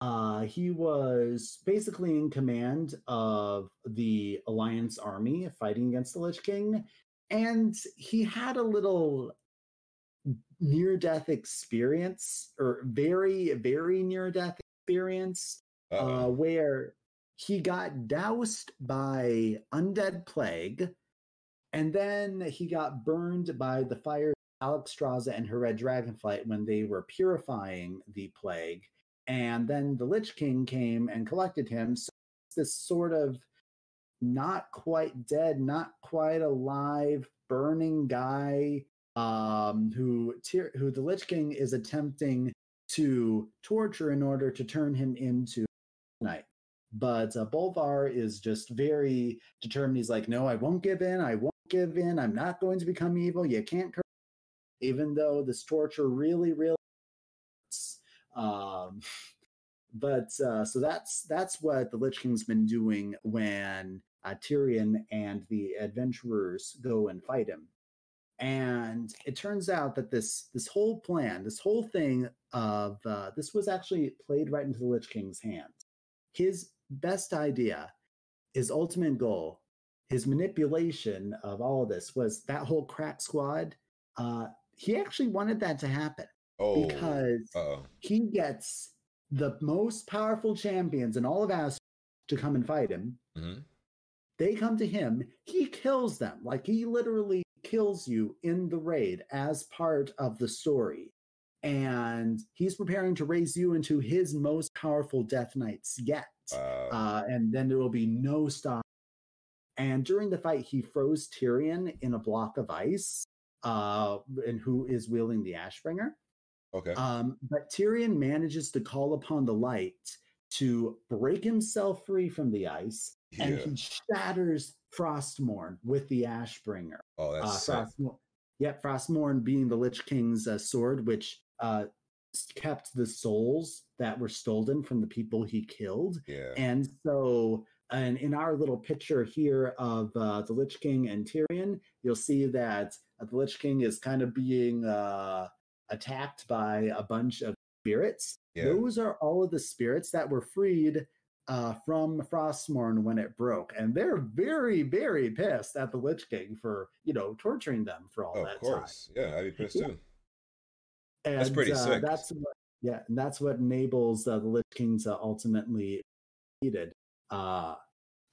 Uh, he was basically in command of the Alliance army fighting against the Lich King, and he had a little near death experience, or very, very near death experience, uh, where he got doused by undead plague and then he got burned by the fire Alexstrasza and her red dragonflight when they were purifying the plague. And then the Lich King came and collected him. So this sort of not quite dead, not quite alive, burning guy um, who who the Lich King is attempting to torture in order to turn him into night. But uh, Bolvar is just very determined. He's like, no, I won't give in. I won't give in. I'm not going to become evil. You can't, even though this torture really, really. Um, but uh, so that's that's what the Lich King's been doing when uh, Tirion and the adventurers go and fight him. And it turns out that this this whole plan, this whole thing of uh, this was actually played right into the Lich King's hands. His best idea, his ultimate goal his manipulation of all of this was that whole crack squad. Uh, he actually wanted that to happen oh, because uh-oh. he gets the most powerful champions in all of Azeroth to come and fight him. Mm-hmm. They come to him. He kills them. Like he literally kills you in the raid as part of the story. And he's preparing to raise you into his most powerful Death Knights yet. Uh, and then there will be no stop and during the fight, he froze Tirion in a block of ice, uh, and who is wielding the Ashbringer. Okay. Um, but Tirion manages to call upon the light to break himself free from the ice, yeah. and he shatters Frostmourne with the Ashbringer. Oh, that's uh, Frostmourne, Yep, Frostmourne being the Lich King's uh, sword, which uh, kept the souls that were stolen from the people he killed. Yeah. And so and in our little picture here of uh, the Lich King and Tirion, you'll see that uh, the Lich King is kind of being uh, attacked by a bunch of spirits. Yeah. Those are all of the spirits that were freed uh, from Frostmourne when it broke, and they're very, very pissed at the Lich King for you know torturing them for all oh, that time. Of course, time. yeah, I'd be pissed too. And, that's pretty uh, sick. That's what yeah, and that's what enables uh, the Lich King to ultimately defeated. Uh,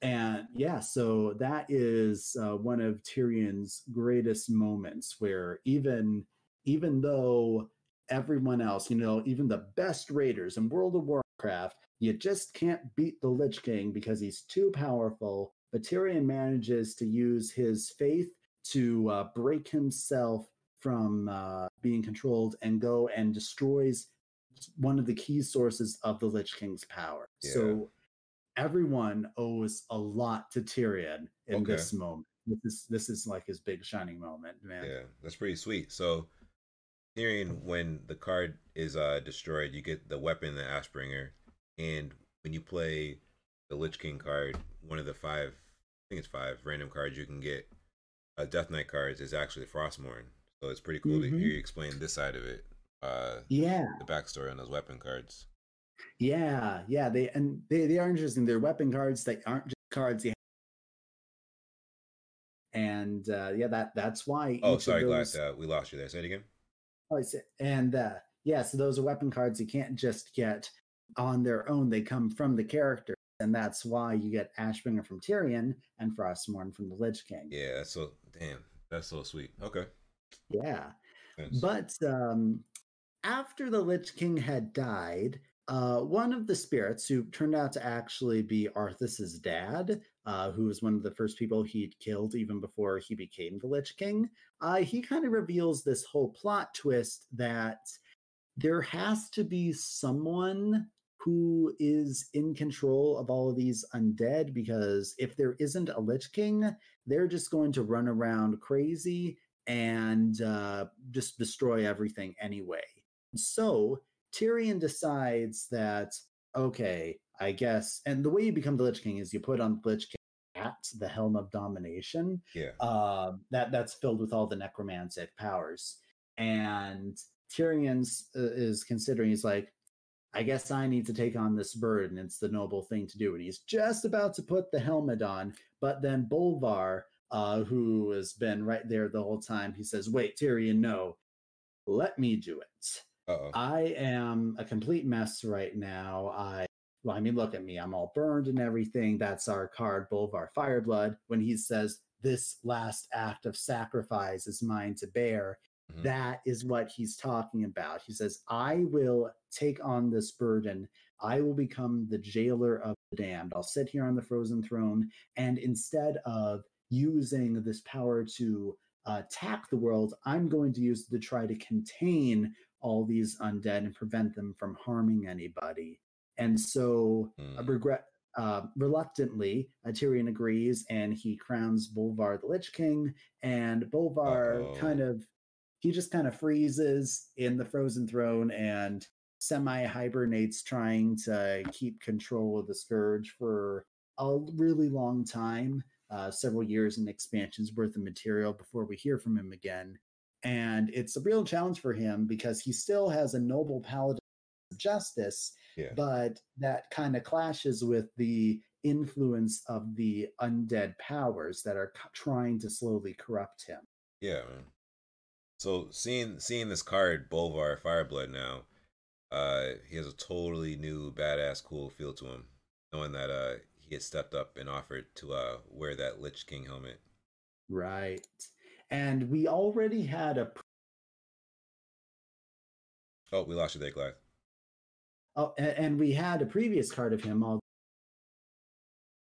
and yeah, so that is uh, one of Tirion's greatest moments, where even even though everyone else, you know, even the best raiders in World of Warcraft, you just can't beat the Lich King because he's too powerful. But Tirion manages to use his faith to uh, break himself from uh, being controlled and go and destroys one of the key sources of the Lich King's power. Yeah. So everyone owes a lot to Tirion in Okay. this moment. This is this is like his big shining moment, man. Yeah, that's pretty sweet. So, Tirion, when the card is uh destroyed, you get the weapon, the Ashbringer, and when you play the Lich King card, one of the five, I think it's five random cards you can get, uh, Death Knight cards is actually Frostmourne. So it's pretty cool Mhm. to hear you explain this side of it, uh, Yeah, the backstory on those weapon cards. yeah, yeah. They and they, they are interesting. They're weapon cards. They aren't just cards you and uh, yeah, that that's why. Oh, sorry, those- glad uh, we lost you there. Say it again. Oh, I see. And uh, yeah, so those are weapon cards you can't just get on their own. They come from the character, and that's why you get Ashbringer from Tirion and Frostmourne from the Lich King. Yeah, that's so damn. That's so sweet. Okay. Yeah. Thanks. But um, after the Lich King had died, uh, one of the spirits, who turned out to actually be Arthas's dad, uh, who was one of the first people he'd killed even before he became the Lich King, uh, he kind of reveals this whole plot twist that there has to be someone who is in control of all of these undead because if there isn't a Lich King, they're just going to run around crazy and uh, just destroy everything anyway. So Tirion decides that, okay, I guess, and the way you become the Lich King is you put on the Lich King hat, the Helm of Domination, Yeah. uh, that that's filled with all the necromantic powers. And Tirion's uh, is considering he's like, I guess I need to take on this burden. It's the noble thing to do. And he's just about to put the helmet on, but then Bolvar, uh, who has been right there the whole time, he says, "Wait, Tirion, no, let me do it. Uh oh. I am a complete mess right now. I well, I mean, look at me. I'm all burned and everything. That's our card, Bolvar Fireblood. When he says, This last act of sacrifice is mine to bear, Mhm. that is what he's talking about. He says, I will take on this burden. I will become the jailer of the damned. I'll sit here on the frozen throne. And instead of using this power to uh, attack the world, I'm going to use it to try to contain all these undead and prevent them from harming anybody. And so, uh, Mm. regret, uh, reluctantly, uh, Tirion agrees, and he crowns Bolvar the Lich King. And Bolvar kind Uh-oh. of, he just kind of freezes in the frozen throne and semi hibernates, trying to keep control of the scourge for a really long time. Uh, several years and expansions worth of material before we hear from him again. And it's a real challenge for him because he still has a noble paladin justice, Yeah. but that kind of clashes with the influence of the undead powers that are trying to slowly corrupt him. Yeah, man. So seeing seeing this card, Bolvar Fireblood now, uh, he has a totally new badass cool feel to him. Knowing that uh he had stepped up and offered to uh wear that Lich King helmet. Right. And we already had a Oh, we lost you there, Glad. Oh, and we had a previous card of him all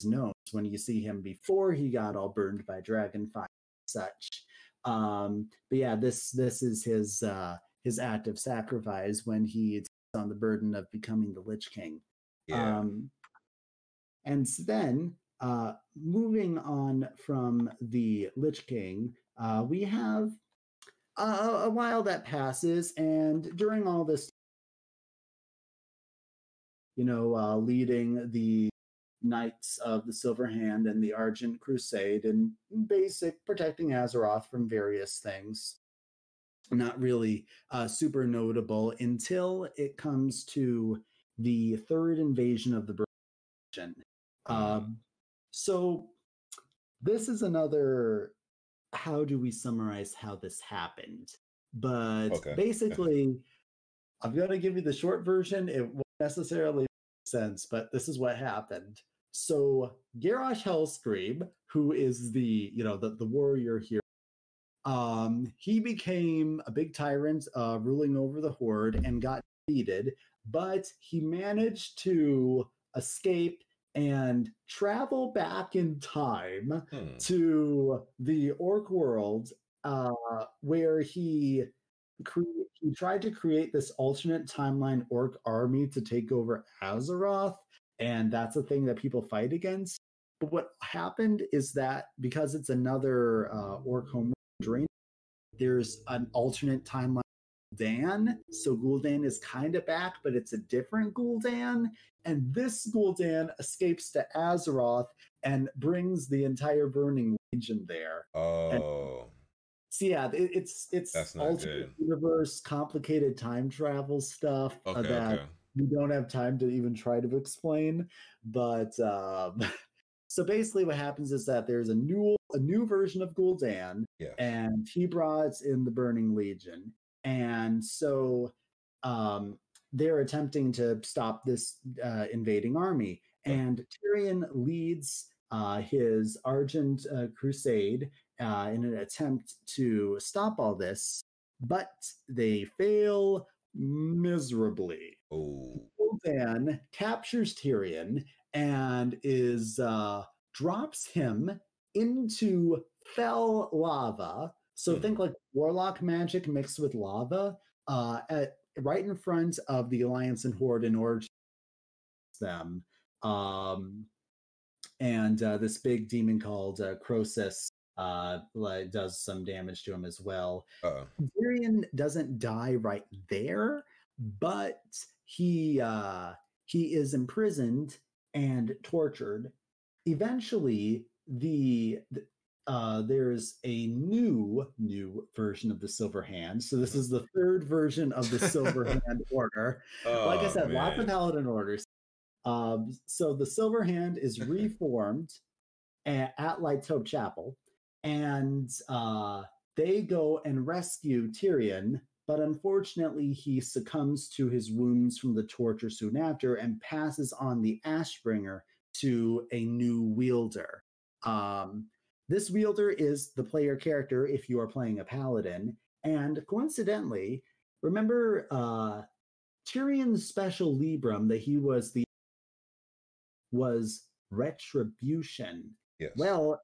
known when you see him before he got all burned by dragonfire and such. Um, but yeah, this this is his uh his act of sacrifice when he takes on the burden of becoming the Lich King. Yeah. Um, and then, uh, moving on from the Lich King, uh, we have a, a while that passes, and during all this, you know, uh, leading the Knights of the Silver Hand and the Argent Crusade, and basic protecting Azeroth from various things. Not really uh, super notable until it comes to the third invasion of the British. Mhm. Um, so this is another. How do we summarize how this happened? But Okay. basically, I'm going to give you the short version. It won't necessarily sense, but this is what happened. So Garrosh Hellscream, who is the you know the, the warrior here, um, he became a big tyrant, uh, ruling over the horde, and got defeated. But he managed to escape and travel back in time Hmm. to the orc world uh, where he he tried to create this alternate timeline orc army to take over Azeroth, and that's a thing that people fight against. But what happened is that because it's another uh, orc home drain, there's an alternate timeline Dan. So Gul'dan is kind of back, but it's a different Gul'dan. And this Gul'dan escapes to Azeroth and brings the entire Burning Legion there. Oh, So yeah, it, it's it's alternate universe, complicated time travel stuff uh, okay, that okay. we don't have time to even try to explain. But um, so basically, what happens is that there's a new a new version of Gul'dan, Yeah. and he brought in the Burning Legion, and so um, they're attempting to stop this uh, invading army. And Tirion leads uh, his Argent uh, Crusade uh, in an attempt to stop all this, but they fail miserably. Oh, Gul'dan captures Tirion and is uh, drops him into fel lava. So Hmm. think like warlock magic mixed with lava, uh, at right in front of the Alliance and Horde in order to them. Um, and uh, this big demon called uh, Croesus uh, does some damage to him as well. uh, Tirion doesn't die right there, but he uh, he is imprisoned and tortured. Eventually, the, the uh, there's a new new version of the Silver Hand. So this is the third version of the Silver Hand Order. Like I oh, said, lots of paladin orders. Um, so the Silver Hand is reformed at, at Light's Hope Chapel, and uh, they go and rescue Tirion. But unfortunately, he succumbs to his wounds from the torture soon after and passes on the Ashbringer to a new wielder. Um, this wielder is the player character if you are playing a paladin. And coincidentally, remember uh, Tirion's special Libram that he was the was retribution. Yes. Well,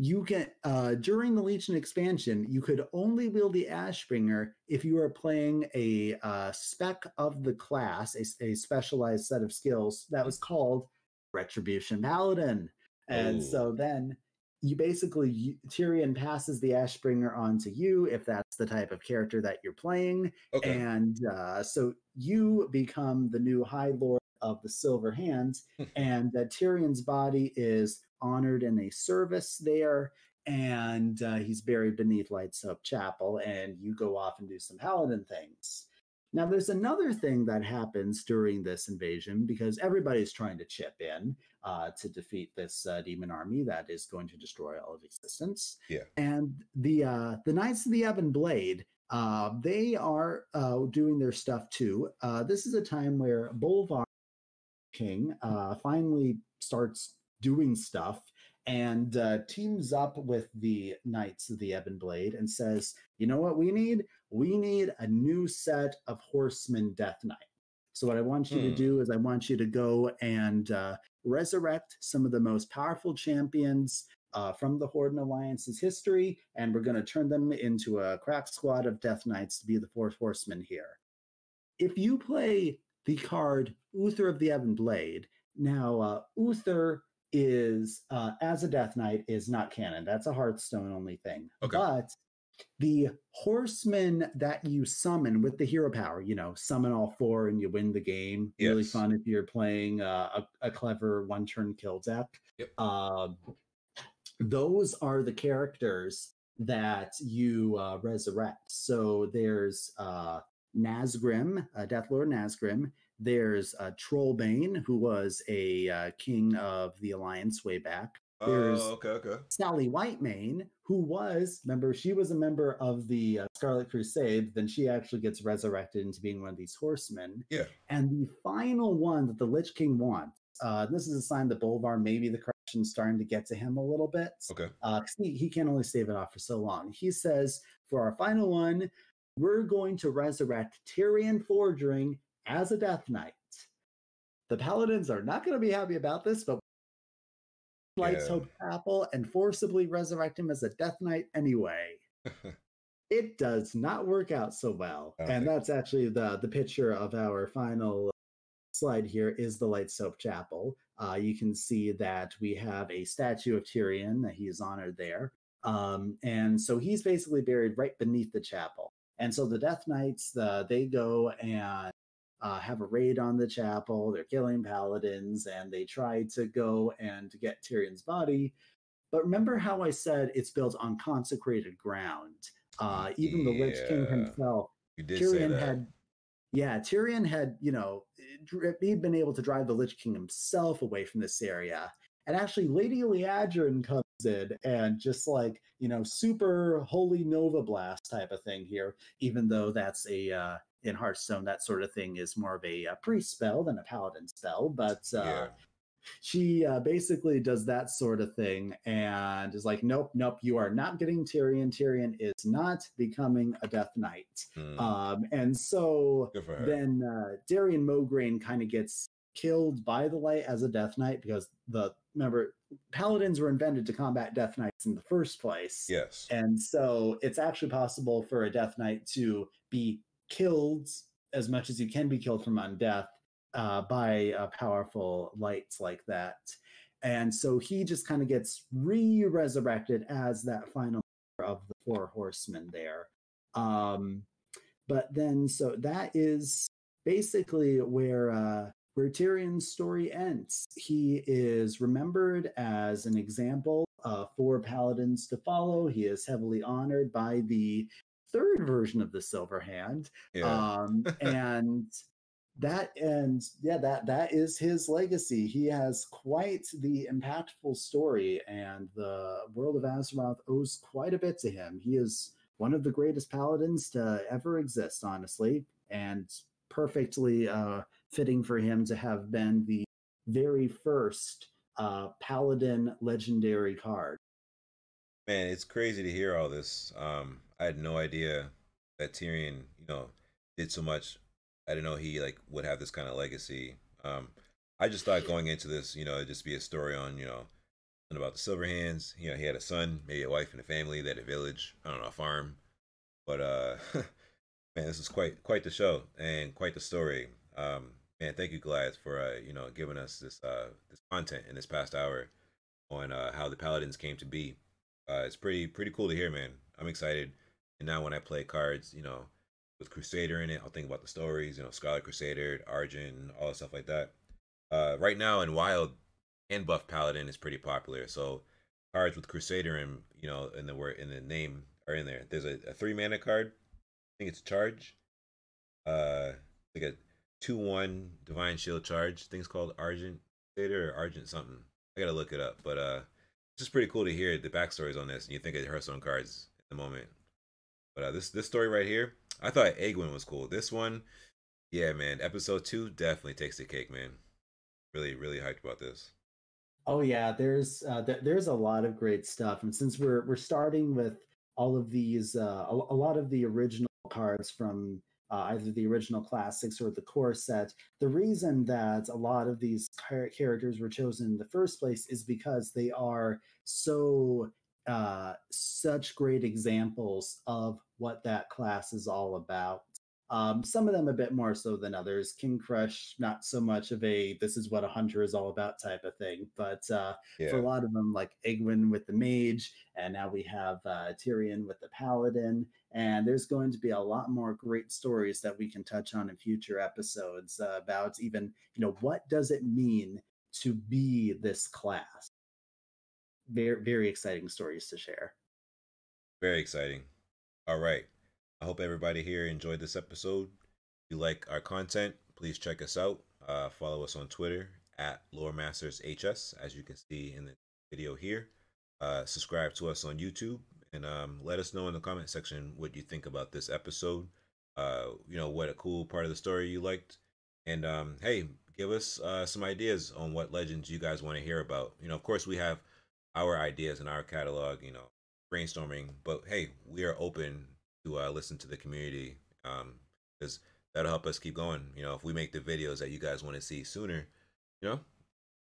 you can uh during the Legion expansion, you could only wield the Ashbringer if you were playing a uh, spec of the class, a, a specialized set of skills that was called Retribution Paladin. And Ooh. so then you basically you, Tirion passes the Ashbringer on to you if that's the type of character that you're playing, okay. and uh, so you become the new High Lord of the Silver Hands, and uh, Tirion's body is honored in a service there, and uh, he's buried beneath Light's Hope Chapel, and you go off and do some paladin things. Now, there's another thing that happens during this invasion because everybody's trying to chip in uh, to defeat this uh, demon army that is going to destroy all of existence. Yeah. And the uh, the Knights of the Ebon Blade, uh, they are uh, doing their stuff too. Uh, this is a time where Bolvar King uh, finally starts doing stuff and uh, teams up with the Knights of the Ebon Blade and says, "You know what we need? We need a new set of Horsemen Death Knight." So what I want you to Hmm. do is I want you to go and uh, resurrect some of the most powerful champions uh, from the Horde and Alliance's history, and we're going to turn them into a crack squad of Death Knights to be the fourth horsemen here. If you play the card Uther of the Ebon Blade, now uh, Uther is uh, as a Death Knight is not canon. That's a Hearthstone only thing. Okay. But the horsemen that you summon with the hero power, you know, summon all four and you win the game. Really fun if you're playing uh, a, a clever one turn kill deck. Yep. Uh, those are the characters that you uh, resurrect. So there's uh, Nazgrim, uh, Deathlord Nazgrim. There's uh, Trollbane, who was a uh, king of the Alliance way back. There's Oh, okay, okay. Sally Whitemane, who was, remember, she was a member of the uh, Scarlet Crusade. Then she actually gets resurrected into being one of these horsemen. Yeah. And the final one that the Lich King wants, uh, this is a sign that Bolvar, maybe the corruption's starting to get to him a little bit. Okay. Uh, he, he can only stave it off for so long. He says, for our final one, we're going to resurrect Tirion Fordring as a Death Knight. The Paladins are not going to be happy about this, but Lights Yeah. Hope Chapel and forcibly resurrect him as a Death Knight anyway. it does not work out so well. Don't And that's actually the the picture of our final slide here is the Light's Hope Chapel. Uh, you can see that we have a statue of Tirion that he is honored there. Um, and so he's basically buried right beneath the chapel. And so the Death Knights, uh, they go and uh, have a raid on the chapel. They're killing paladins and they try to go and get Tirion's body. But remember how I said it's built on consecrated ground? Uh, even the Lich King himself You did say Tirion that. had, yeah, Tirion had, you know, he'd been able to drive the Lich King himself away from this area. And actually, Lady Liadrin comes in and just like, you know, super holy Nova Blast type of thing here, even though that's a, uh, in Hearthstone, that sort of thing is more of a, uh priest spell than a paladin spell. But uh, Yeah. she uh, basically does that sort of thing and is like, nope, nope, you are not getting Tirion. Tirion is not becoming a Death Knight. Hmm, Um, and so Good for her. then uh, Darion Mograine kind of gets killed by the light as a Death Knight because the remember paladins were invented to combat Death Knights in the first place. yes. And so it's actually possible for a Death Knight to be killed as much as you can be killed from undeath uh, by uh, powerful lights like that. And so he just kind of gets re resurrected as that final of the four horsemen there. Um, but then, so that is basically where uh, where Tirion's story ends. He is remembered as an example uh, for paladins to follow. He is heavily honored by the third version of the Silver Hand, Yeah. um, and that and yeah, that that is his legacy. He has quite the impactful story, and the world of Azeroth owes quite a bit to him. He is one of the greatest paladins to ever exist, honestly, and perfectly uh, fitting for him to have been the very first uh, paladin legendary card. Man, it's crazy to hear all this. Um, I had no idea that Tirion, you know, did so much. I didn't know he like would have this kind of legacy. Um, I just thought going into this, you know, it'd just be a story on, you know, about the Silver Hands. You know, he had a son, maybe a wife and a family, they had a village, I don't know, a farm. But uh, man, this is quite quite the show and quite the story. Um, man, thank you, Goliath, for uh, you know, giving us this uh this content in this past hour on uh, how the Paladins came to be uh, it's pretty pretty cool to hear, man. I'm excited. And now when I play cards, you know, with Crusader in it, I'll think about the stories, you know, Scarlet Crusader, Argent, all that stuff like that. Uh, right now in Wild and Buff Paladin is pretty popular. So cards with Crusader in, you know, in the word in the name are in there. There's a, a three mana card. I think it's charge. Uh, like a two one Divine Shield charge. It's called Argent Crusader or Argent something. I gotta look it up, but uh it's just pretty cool to hear the backstories on this, and you think of Hearthstone cards at the moment. But uh, this this story right here, I thought Aegwynn was cool. This one, yeah, man, episode two definitely takes the cake, man. Really, really hyped about this. Oh yeah, there's uh, th- there's a lot of great stuff, and since we're we're starting with all of these, uh, a, a lot of the original cards from uh, either the original classics or the core set, the reason that a lot of these char- characters were chosen in the first place is because they are so uh, such great examples of what that class is all about. Um, some of them a bit more so than others. King Krush, not so much of a this is what a hunter is all about type of thing. But uh, Yeah, for a lot of them, like Aegwynn with the mage, and now we have uh, Tirion with the paladin. And there's going to be a lot more great stories that we can touch on in future episodes uh, about even, you know, what does it mean to be this class? Very, very exciting stories to share. very exciting. All right, I hope everybody here enjoyed this episode. If you like our content, please check us out. Uh, follow us on Twitter at Lore Masters HS, as you can see in the video here. Uh, subscribe to us on YouTube and um, let us know in the comment section what you think about this episode. Uh, you know, what a cool part of the story you liked. And um, hey, give us uh, some ideas on what legends you guys want to hear about. You know, of course, we have our ideas in our catalog, you know, brainstorming, but hey, we are open to uh, listen to the community because um, that'll help us keep going. You know, if we make the videos that you guys want to see sooner, you know,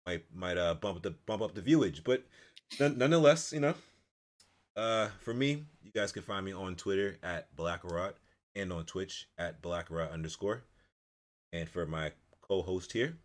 might might uh bump the bump up the viewage, but nonetheless, you know, uh, for me, you guys can find me on Twitter at Blackrot and on Twitch at Blackrot underscore. And for my co-host here,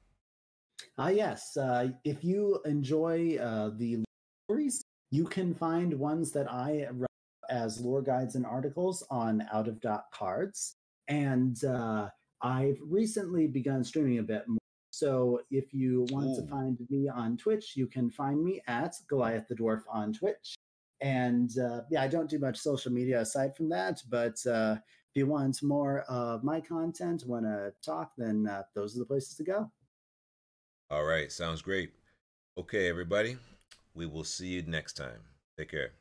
ah uh, yes, uh, if you enjoy uh, the stories, you can find ones that I write as lore guides and articles on Out of Dot Cards, and uh, I've recently begun streaming a bit more. So if you want Ooh. to find me on Twitch, you can find me at Goliath the Dwarf on Twitch. And uh, yeah, I don't do much social media aside from that. But uh, if you want more of my content, want to talk, then uh, those are the places to go. All right, sounds great. Okay, everybody, we will see you next time. Take care.